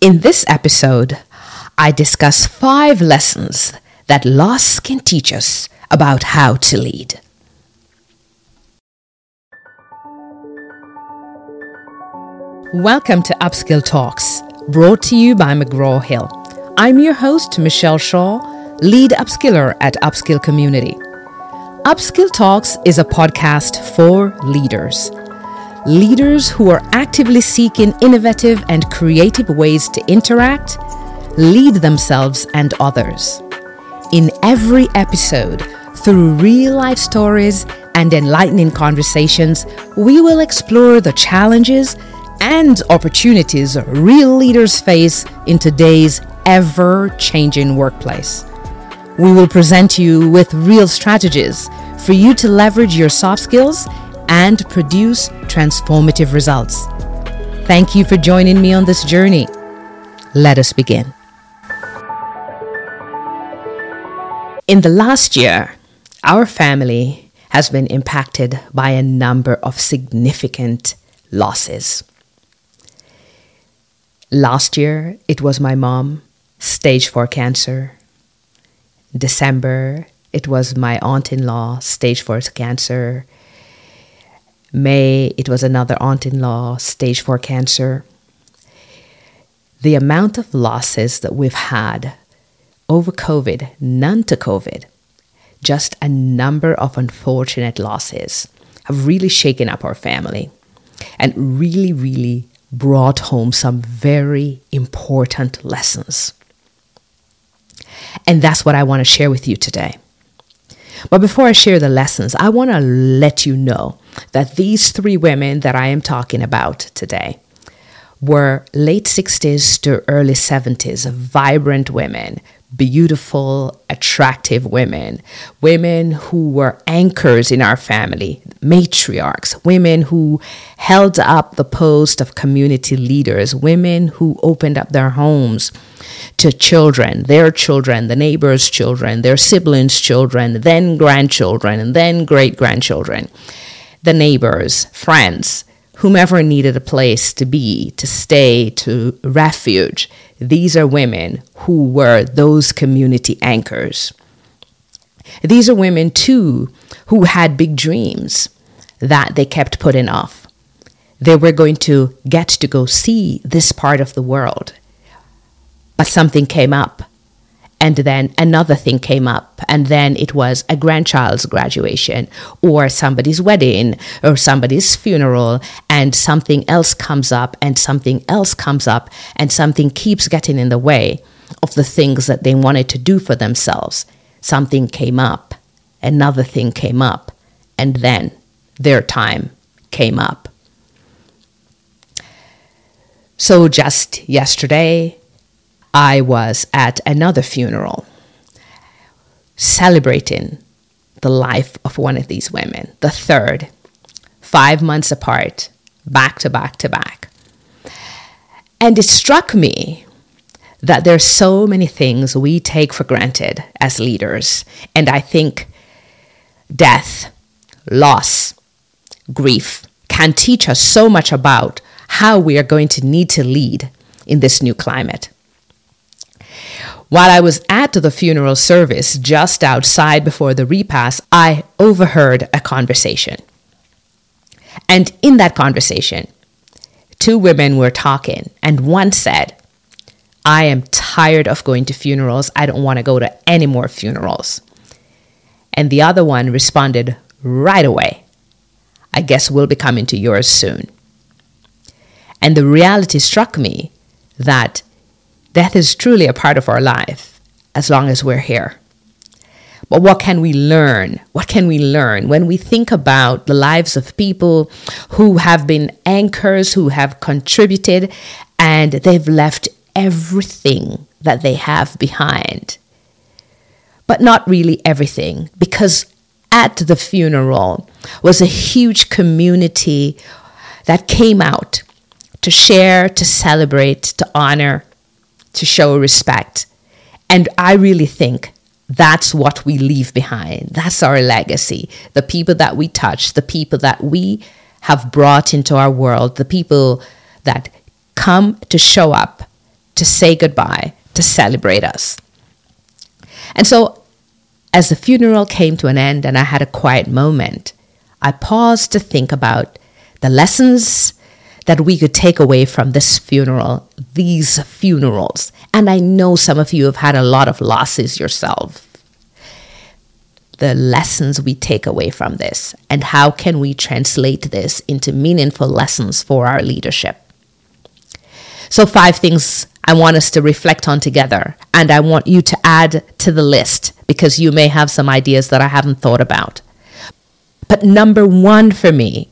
In this episode, I discuss five lessons that loss can teach us about how to lead. Welcome to Upskill Talks, brought to you by McGraw Hill. I'm your host, Michelle Shaw, lead upskiller at Upskill Community. Upskill Talks is a podcast for leaders. Leaders who are actively seeking innovative and creative ways to interact, lead themselves and others. In every episode, through real life stories and enlightening conversations, we will explore the challenges and opportunities real leaders face in today's ever changing workplace. We will present you with real strategies for you to leverage your soft skills and produce transformative results. Thank you for joining me on this journey. Let us begin. In the last year, our family has been impacted by a number of significant losses. Last year, it was my mom, stage 4 cancer. December, it was my aunt in law, stage 4 cancer. May, it was another aunt in law, stage 4 cancer. The amount of losses that we've had over COVID, none to COVID, just a number of unfortunate losses have really shaken up our family and really, really brought home some very important lessons. And that's what I want to share with you today. But before I share the lessons, I want to let you know that these three women that I am talking about today were late 60s to early 70s, vibrant women, beautiful, attractive women, women who were anchors in our family, matriarchs, women who held up the post of community leaders, women who opened up their homes to children, their children, the neighbors' children, their siblings' children, then grandchildren, and then great grandchildren, the neighbors, friends, whomever needed a place to be, to stay, to refuge. These are women who were those community anchors. These are women, too, who had big dreams that they kept putting off. They were going to get to go see this part of the world. But something came up and then another thing came up and then it was a grandchild's graduation or somebody's wedding or somebody's funeral and something else comes up and something else comes up and something keeps getting in the way of the things that they wanted to do for themselves. Something came up another thing came up and then their time came up. So just yesterday I was at another funeral celebrating the life of one of these women, the third, five months apart, back to back to back. And it struck me that there are so many things we take for granted as leaders. And I think death, loss, grief can teach us so much about how we are going to need to lead in this new climate. While I was at the funeral service just outside before the repast, I overheard a conversation. And in that conversation, two women were talking, and one said, I am tired of going to funerals. I don't want to go to any more funerals. And the other one responded right away, I guess we'll be coming to yours soon. And the reality struck me that Death is truly a part of our life as long as we're here. But what can we learn? What can we learn when we think about the lives of people who have been anchors, who have contributed, and they've left everything that they have behind? But not really everything, because at the funeral was a huge community that came out to share, to celebrate, to honor, to show respect. And I really think that's what we leave behind. That's our legacy. The people that we touch, the people that we have brought into our world, the people that come to show up to say goodbye, to celebrate us. And so, as the funeral came to an end and I had a quiet moment, I paused to think about the lessons that we could take away from this funeral, these funerals. And I know some of you have had a lot of losses yourself. The lessons we take away from this, and how can we translate this into meaningful lessons for our leadership? So, five things I want us to reflect on together, and I want you to add to the list because you may have some ideas that I haven't thought about. But number one for me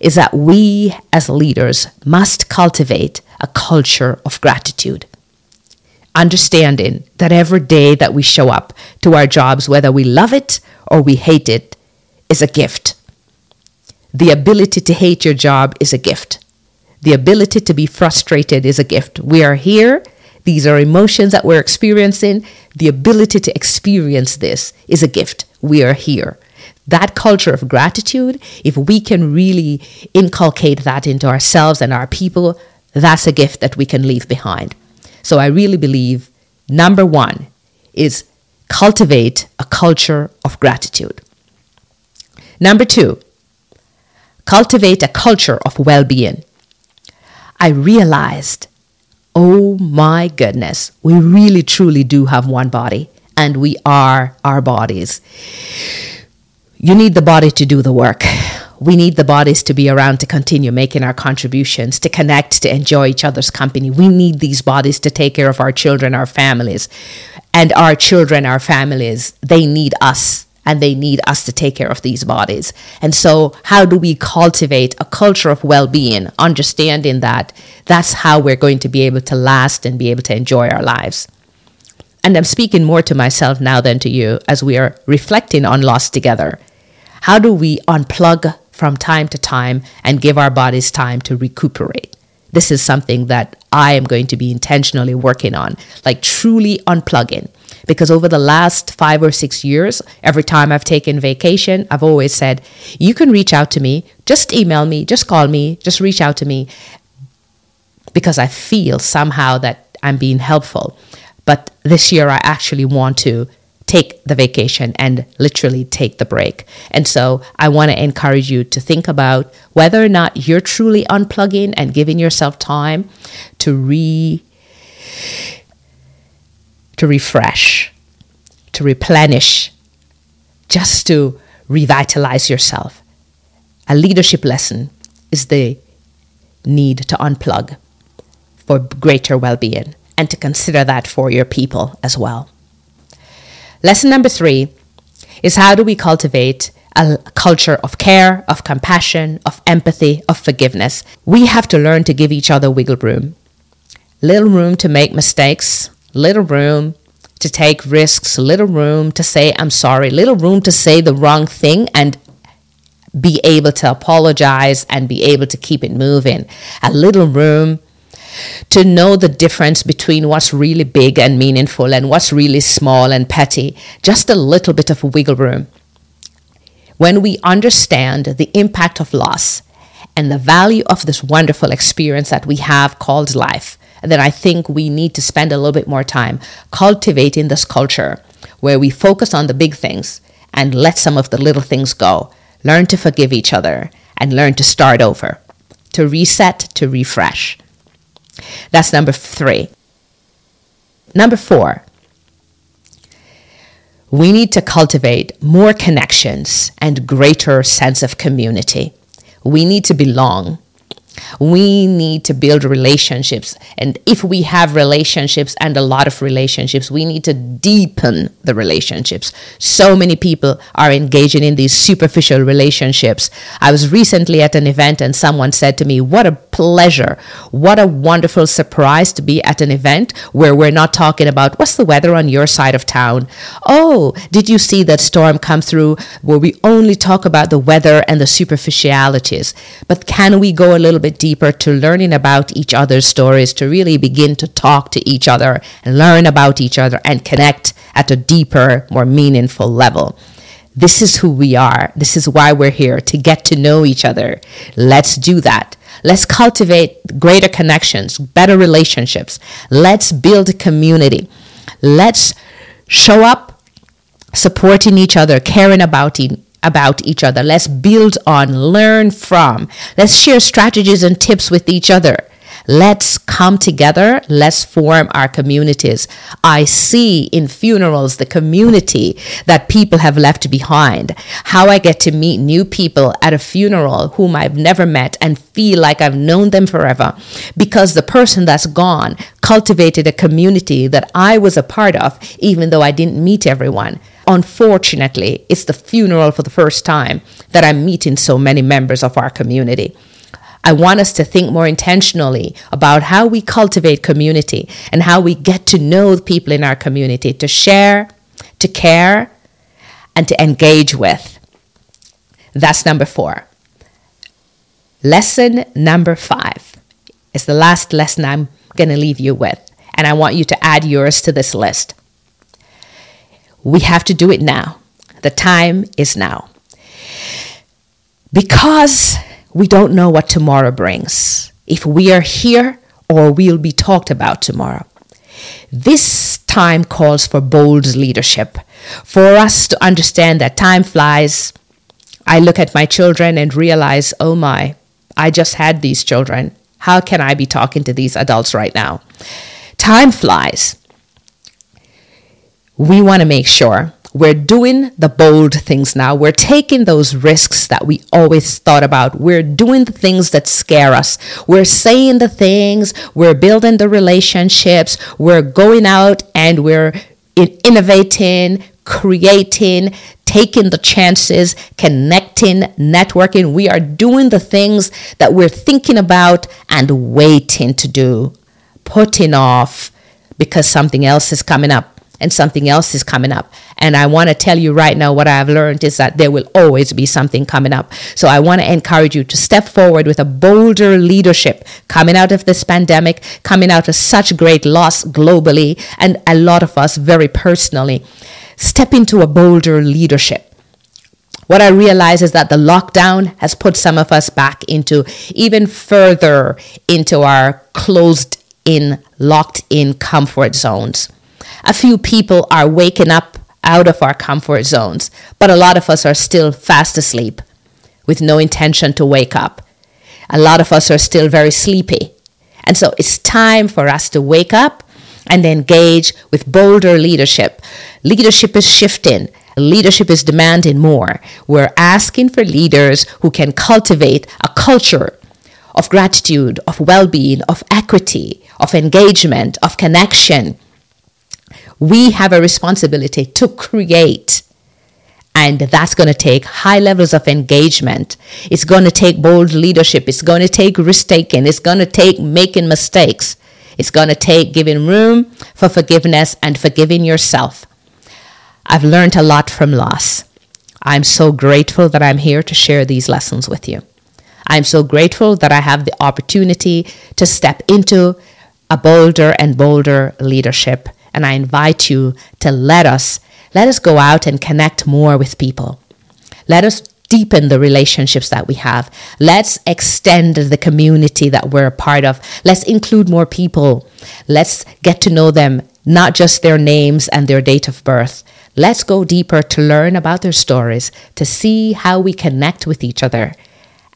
is that we as leaders must cultivate a culture of gratitude. Understanding that every day that we show up to our jobs, whether we love it or we hate it, is a gift. The ability to hate your job is a gift. The ability to be frustrated is a gift. We are here. These are emotions that we're experiencing. The ability to experience this is a gift. We are here that culture of gratitude, if we can really inculcate that into ourselves and our people, that's a gift that we can leave behind. So I really believe number one is cultivate a culture of gratitude. Number two, cultivate a culture of well being. I realized, oh my goodness, we really truly do have one body and we are our bodies you need the body to do the work. We need the bodies to be around to continue making our contributions, to connect, to enjoy each other's company. We need these bodies to take care of our children, our families. And our children, our families, they need us and they need us to take care of these bodies. And so, how do we cultivate a culture of well being, understanding that that's how we're going to be able to last and be able to enjoy our lives? And I'm speaking more to myself now than to you as we are reflecting on loss together. How do we unplug from time to time and give our bodies time to recuperate? This is something that I am going to be intentionally working on, like truly unplugging. Because over the last five or six years, every time I've taken vacation, I've always said, you can reach out to me, just email me, just call me, just reach out to me. Because I feel somehow that I'm being helpful. But this year, I actually want to take the vacation and literally take the break. And so I want to encourage you to think about whether or not you're truly unplugging and giving yourself time to re to refresh, to replenish, just to revitalize yourself. A leadership lesson is the need to unplug for greater well-being and to consider that for your people as well. Lesson number three is how do we cultivate a culture of care, of compassion, of empathy, of forgiveness. We have to learn to give each other wiggle room. Little room to make mistakes, little room to take risks, little room to say, I'm sorry, little room to say the wrong thing and be able to apologize and be able to keep it moving. A little room to know the difference between what's really big and meaningful and what's really small and petty, just a little bit of wiggle room. When we understand the impact of loss and the value of this wonderful experience that we have called life, then I think we need to spend a little bit more time cultivating this culture where we focus on the big things and let some of the little things go. Learn to forgive each other and learn to start over, to reset, to refresh. That's number three. Number four, we need to cultivate more connections and greater sense of community. We need to belong we need to build relationships. And if we have relationships and a lot of relationships, we need to deepen the relationships. So many people are engaging in these superficial relationships. I was recently at an event and someone said to me, What a pleasure. What a wonderful surprise to be at an event where we're not talking about what's the weather on your side of town. Oh, did you see that storm come through? Where we only talk about the weather and the superficialities. But can we go a little bit deeper to learning about each other's stories, to really begin to talk to each other and learn about each other and connect at a deeper, more meaningful level. This is who we are. This is why we're here to get to know each other. Let's do that. Let's cultivate greater connections, better relationships. Let's build community. Let's show up supporting each other, caring about, e- about each other. Let's build on, learn from. Let's share strategies and tips with each other. Let's come together. Let's form our communities. I see in funerals the community that people have left behind. How I get to meet new people at a funeral whom I've never met and feel like I've known them forever because the person that's gone cultivated a community that I was a part of, even though I didn't meet everyone. Unfortunately, it's the funeral for the first time that I'm meeting so many members of our community. I want us to think more intentionally about how we cultivate community and how we get to know the people in our community, to share, to care, and to engage with. That's number four. Lesson number five is the last lesson I'm going to leave you with, and I want you to add yours to this list. We have to do it now. The time is now. Because we don't know what tomorrow brings, if we are here or we'll be talked about tomorrow. This time calls for bold leadership, for us to understand that time flies. I look at my children and realize, oh my, I just had these children. How can I be talking to these adults right now? Time flies. We want to make sure we're doing the bold things now. We're taking those risks that we always thought about. We're doing the things that scare us. We're saying the things, we're building the relationships, we're going out and we're innovating, creating, taking the chances, connecting, networking. We are doing the things that we're thinking about and waiting to do, putting off because something else is coming up and something else is coming up. And I want to tell you right now what I've learned is that there will always be something coming up. So I want to encourage you to step forward with a bolder leadership coming out of this pandemic, coming out of such great loss globally, and a lot of us very personally. Step into a bolder leadership. What I realize is that the lockdown has put some of us back into even further into our closed in, locked in comfort zones. A few people are waking up out of our comfort zones, but a lot of us are still fast asleep with no intention to wake up. A lot of us are still very sleepy. And so it's time for us to wake up and engage with bolder leadership. Leadership is shifting. Leadership is demanding more. We're asking for leaders who can cultivate a culture of gratitude, of well being, of equity, of engagement, of connection, we have a responsibility to create. And that's going to take high levels of engagement. It's going to take bold leadership. It's going to take risk taking. It's going to take making mistakes. It's going to take giving room for forgiveness and forgiving yourself. I've learned a lot from loss. I'm so grateful that I'm here to share these lessons with you. I'm so grateful that I have the opportunity to step into a bolder and bolder leadership and I invite you to let us let us go out and connect more with people. Let us deepen the relationships that we have. Let's extend the community that we're a part of. Let's include more people. Let's get to know them, not just their names and their date of birth. Let's go deeper to learn about their stories, to see how we connect with each other.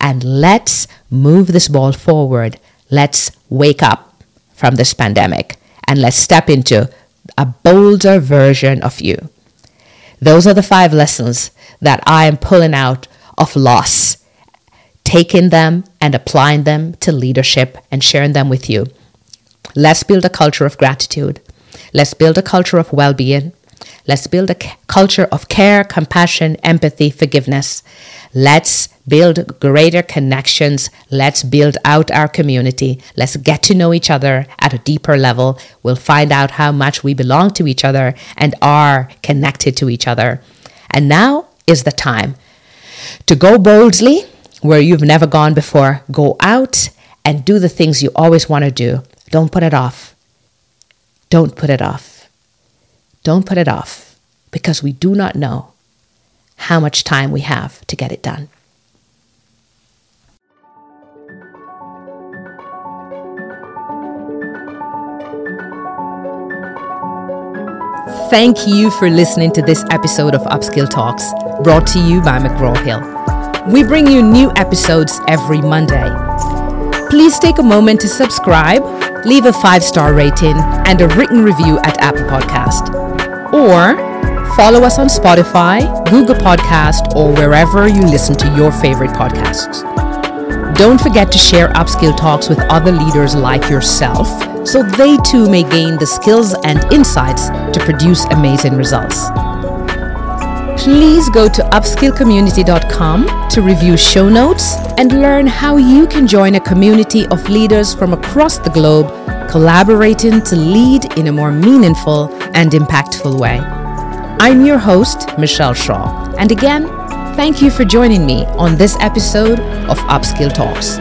And let's move this ball forward. Let's wake up from this pandemic and let's step into a bolder version of you. Those are the five lessons that I am pulling out of loss, taking them and applying them to leadership and sharing them with you. Let's build a culture of gratitude. Let's build a culture of well being. Let's build a culture of care, compassion, empathy, forgiveness. Let's build greater connections. Let's build out our community. Let's get to know each other at a deeper level. We'll find out how much we belong to each other and are connected to each other. And now is the time to go boldly where you've never gone before. Go out and do the things you always want to do. Don't put it off. Don't put it off. Don't put it off because we do not know how much time we have to get it done. Thank you for listening to this episode of Upskill Talks, brought to you by McGraw Hill. We bring you new episodes every Monday. Please take a moment to subscribe, leave a five star rating, and a written review at Apple Podcast. Or follow us on Spotify, Google Podcast, or wherever you listen to your favorite podcasts. Don't forget to share Upskill Talks with other leaders like yourself so they too may gain the skills and insights to produce amazing results. Please go to upskillcommunity.com to review show notes and learn how you can join a community of leaders from across the globe collaborating to lead in a more meaningful and impactful way. I'm your host, Michelle Shaw, and again, thank you for joining me on this episode of Upskill Talks.